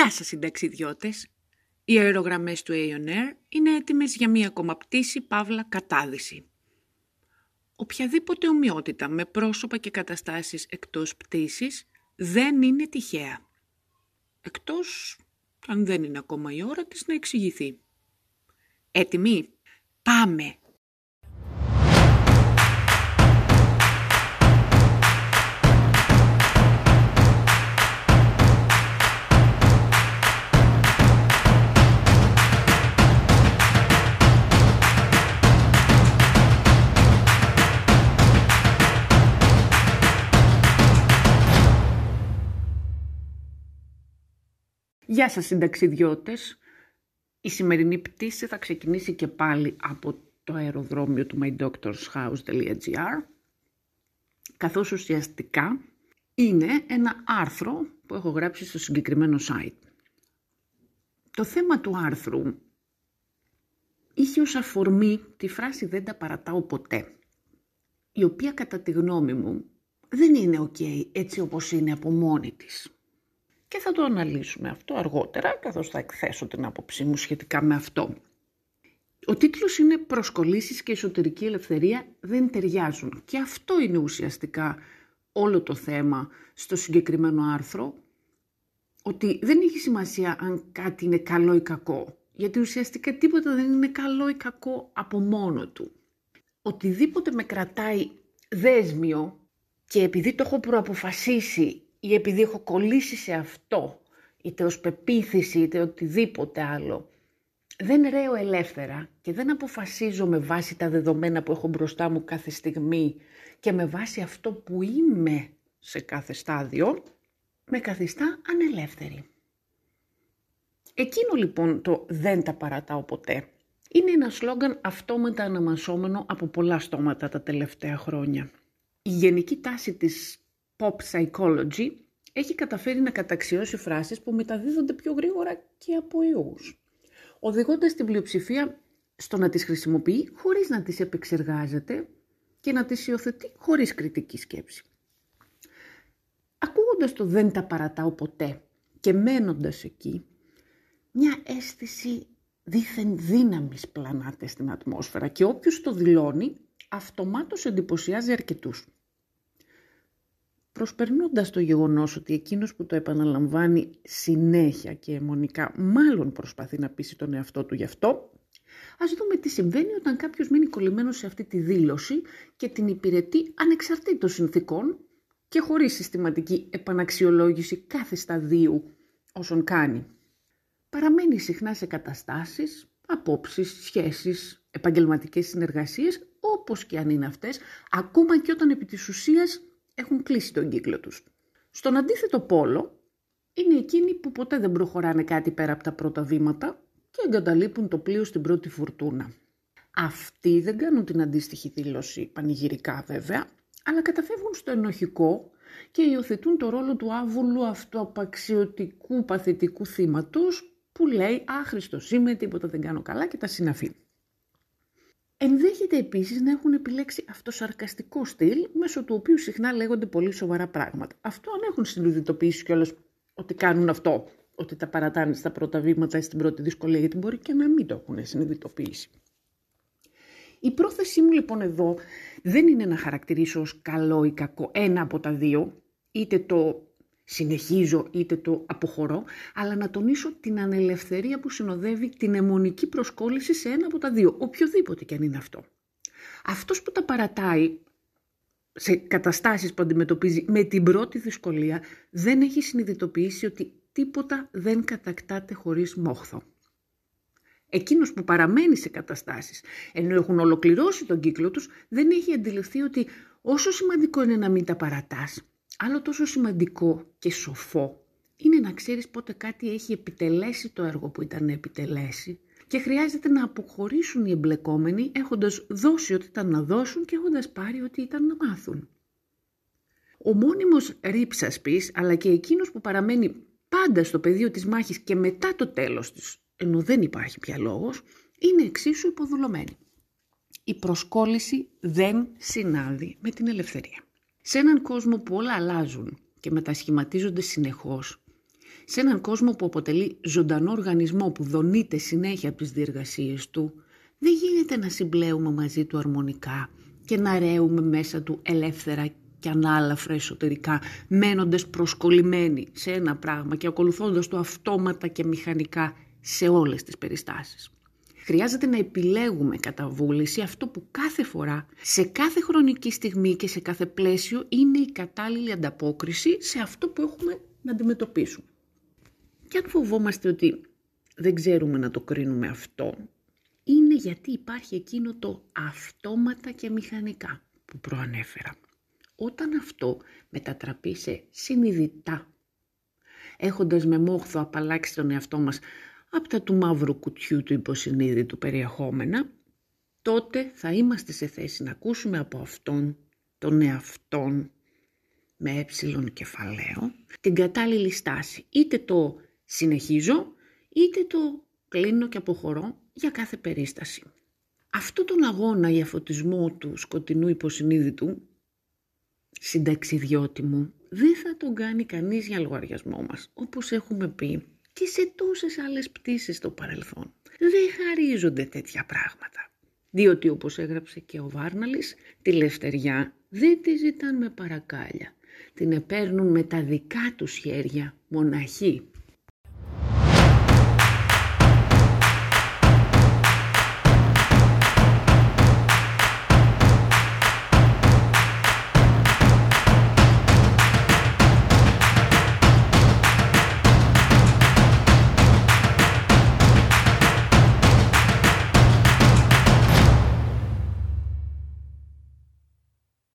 Γεια σας συνταξιδιώτες! Οι αερογραμμές του Aeon είναι έτοιμες για μία ακόμα πτήση παύλα κατάδυση. Οποιαδήποτε ομοιότητα με πρόσωπα και καταστάσεις εκτός πτήσης δεν είναι τυχαία. Εκτός αν δεν είναι ακόμα η ώρα της να εξηγηθεί. Έτοιμοι; Πάμε! Γεια σας συνταξιδιώτες. Η σημερινή πτήση θα ξεκινήσει και πάλι από το αεροδρόμιο του mydoctorshouse.gr καθώς ουσιαστικά είναι ένα άρθρο που έχω γράψει στο συγκεκριμένο site. Το θέμα του άρθρου είχε ως αφορμή τη φράση «δεν τα παρατάω ποτέ», η οποία κατά τη γνώμη μου δεν είναι ok έτσι όπως είναι από μόνη της και θα το αναλύσουμε αυτό αργότερα, καθώς θα εκθέσω την άποψή μου σχετικά με αυτό. Ο τίτλος είναι «Προσκολήσεις και εσωτερική ελευθερία δεν ταιριάζουν» και αυτό είναι ουσιαστικά όλο το θέμα στο συγκεκριμένο άρθρο, ότι δεν έχει σημασία αν κάτι είναι καλό ή κακό, γιατί ουσιαστικά τίποτα δεν είναι καλό ή κακό από μόνο του. Οτιδήποτε με κρατάει δέσμιο και επειδή το έχω προαποφασίσει ή επειδή έχω κολλήσει σε αυτό, είτε ως πεποίθηση είτε οτιδήποτε άλλο, δεν ρέω ελεύθερα και δεν αποφασίζω με βάση τα δεδομένα που έχω μπροστά μου κάθε στιγμή και με βάση αυτό που είμαι σε κάθε στάδιο, με καθιστά ανελεύθερη. Εκείνο λοιπόν το «δεν τα παρατάω ποτέ» είναι ένα σλόγκαν αυτόματα αναμασώμενο από πολλά στόματα τα τελευταία χρόνια. Η γενική τάση της pop psychology έχει καταφέρει να καταξιώσει φράσεις που μεταδίδονται πιο γρήγορα και από ιούς, οδηγώντας την πλειοψηφία στο να τις χρησιμοποιεί χωρίς να τις επεξεργάζεται και να τις υιοθετεί χωρίς κριτική σκέψη. Ακούγοντας το «δεν τα παρατάω ποτέ» και μένοντας εκεί, μια αίσθηση δίθεν δύναμης πλανάται στην ατμόσφαιρα και όποιος το δηλώνει αυτομάτως εντυπωσιάζει αρκετούς προσπερνώντας το γεγονός ότι εκείνος που το επαναλαμβάνει συνέχεια και αιμονικά μάλλον προσπαθεί να πείσει τον εαυτό του γι' αυτό, ας δούμε τι συμβαίνει όταν κάποιος μείνει κολλημένος σε αυτή τη δήλωση και την υπηρετεί ανεξαρτήτως συνθήκων και χωρίς συστηματική επαναξιολόγηση κάθε σταδίου όσων κάνει. Παραμένει συχνά σε καταστάσεις, απόψεις, σχέσεις, επαγγελματικές συνεργασίες, όπως και αν είναι αυτές, ακόμα και όταν επί της ουσίας έχουν κλείσει τον κύκλο τους. Στον αντίθετο πόλο είναι εκείνοι που ποτέ δεν προχωράνε κάτι πέρα από τα πρώτα βήματα και εγκαταλείπουν το πλοίο στην πρώτη φουρτούνα. Αυτοί δεν κάνουν την αντίστοιχη δήλωση πανηγυρικά βέβαια, αλλά καταφεύγουν στο ενοχικό και υιοθετούν το ρόλο του άβουλου αυτοαπαξιωτικού παθητικού θύματος που λέει «Άχρηστος είμαι, τίποτα δεν κάνω καλά» και τα συναφή. Ενδέχεται επίσης να έχουν επιλέξει αυτοσαρκαστικό στυλ, μέσω του οποίου συχνά λέγονται πολύ σοβαρά πράγματα. Αυτό αν έχουν συνειδητοποιήσει κιόλας ότι κάνουν αυτό, ότι τα παρατάνε στα πρώτα βήματα ή στην πρώτη δυσκολία, γιατί μπορεί και να μην το έχουν συνειδητοποιήσει. Η πρόθεσή μου λοιπόν εδώ δεν είναι να χαρακτηρίσω ως καλό ή κακό ένα από τα δύο, είτε το συνεχίζω είτε το αποχωρώ, αλλά να τονίσω την ανελευθερία που συνοδεύει την αιμονική προσκόλληση σε ένα από τα δύο, οποιοδήποτε και αν είναι αυτό. Αυτός που τα παρατάει σε καταστάσεις που αντιμετωπίζει με την πρώτη δυσκολία, δεν έχει συνειδητοποιήσει ότι τίποτα δεν κατακτάται χωρίς μόχθο. Εκείνος που παραμένει σε καταστάσεις, ενώ έχουν ολοκληρώσει τον κύκλο τους, δεν έχει αντιληφθεί ότι όσο σημαντικό είναι να μην τα παρατάς, Άλλο τόσο σημαντικό και σοφό είναι να ξέρεις πότε κάτι έχει επιτελέσει το έργο που ήταν να επιτελέσει και χρειάζεται να αποχωρήσουν οι εμπλεκόμενοι έχοντας δώσει ό,τι ήταν να δώσουν και έχοντας πάρει ό,τι ήταν να μάθουν. Ο μόνιμος ρίψας πεις, αλλά και εκείνος που παραμένει πάντα στο πεδίο της μάχης και μετά το τέλος της, ενώ δεν υπάρχει πια λόγος, είναι εξίσου υποδουλωμένη. Η προσκόλληση δεν συνάδει με την ελευθερία. Σε έναν κόσμο που όλα αλλάζουν και μετασχηματίζονται συνεχώς, Σε έναν κόσμο που αποτελεί ζωντανό οργανισμό που δονείται συνέχεια από τις διεργασίες του, δεν γίνεται να συμπλέουμε μαζί του αρμονικά και να ρέουμε μέσα του ελεύθερα και ανάλαφρα εσωτερικά, μένοντες προσκολλημένοι σε ένα πράγμα και ακολουθώντας το αυτόματα και μηχανικά σε όλες τις περιστάσεις. Χρειάζεται να επιλέγουμε κατά βούληση αυτό που κάθε φορά, σε κάθε χρονική στιγμή και σε κάθε πλαίσιο είναι η κατάλληλη ανταπόκριση σε αυτό που έχουμε να αντιμετωπίσουμε. Και αν φοβόμαστε ότι δεν ξέρουμε να το κρίνουμε αυτό, είναι γιατί υπάρχει εκείνο το αυτόματα και μηχανικά που προανέφερα. Όταν αυτό μετατραπεί σε συνειδητά, έχοντας με μόχθο απαλλάξει τον εαυτό μας από τα του μαύρου κουτιού του υποσυνείδητου περιεχόμενα, τότε θα είμαστε σε θέση να ακούσουμε από αυτόν, τον εαυτόν, με ε κεφαλαίο, την κατάλληλη στάση. Είτε το συνεχίζω, είτε το κλείνω και αποχωρώ για κάθε περίσταση. Αυτό τον αγώνα για φωτισμό του σκοτεινού υποσυνείδητου, συνταξιδιώτη μου, δεν θα τον κάνει κανείς για λογαριασμό μας, όπως έχουμε πει και σε τόσες άλλες πτήσεις στο παρελθόν. Δεν χαρίζονται τέτοια πράγματα. Διότι όπως έγραψε και ο Βάρναλης, τη λευτεριά δεν τη ζητάν με παρακάλια. Την επέρνουν με τα δικά τους χέρια, μοναχοί.